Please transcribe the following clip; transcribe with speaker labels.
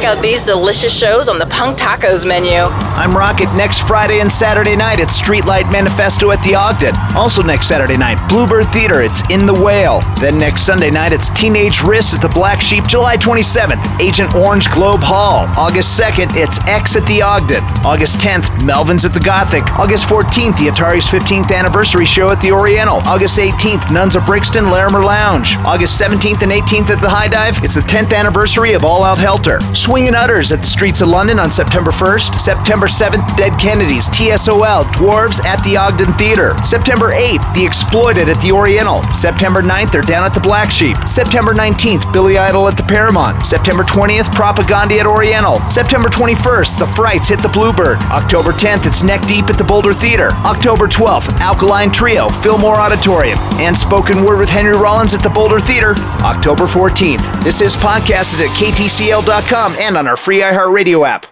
Speaker 1: check out these delicious shows on the Punk Tacos menu.
Speaker 2: I'm Rocket next Friday and Saturday night at Streetlight Manifesto at the Ogden. Also next Saturday night, Bluebird Theater, it's In the Whale. Then next Sunday night, it's Teenage Wrist at the Black Sheep, July 27th, Agent Orange Globe Hall. August 2nd, it's X at the Ogden. August 10th, Melvins at the Gothic. August 14th, the Ataris 15th anniversary show at the Oriental. August 18th, Nuns of Brixton Larimer Lounge. August 17th and 18th at the High Dive, it's the 10th anniversary of All Out Helter. Swingin' Utters at the Streets of London on September 1st. September 7th, Dead Kennedys, TSOL, Dwarves at the Ogden Theater. September 8th, The Exploited at the Oriental. September 9th, they're down at the Black Sheep. September 19th, Billy Idol at the Paramount. September 20th, Propagandhi at Oriental. September 21st, The Frights hit the Bluebird. October 10th, it's Neck Deep at the Boulder Theater. October 12th, Alkaline Trio, Fillmore Auditorium. And Spoken Word with Henry Rollins at the Boulder Theater, October 14th. This is podcasted at ktcl.com and on our free iHeartRadio app.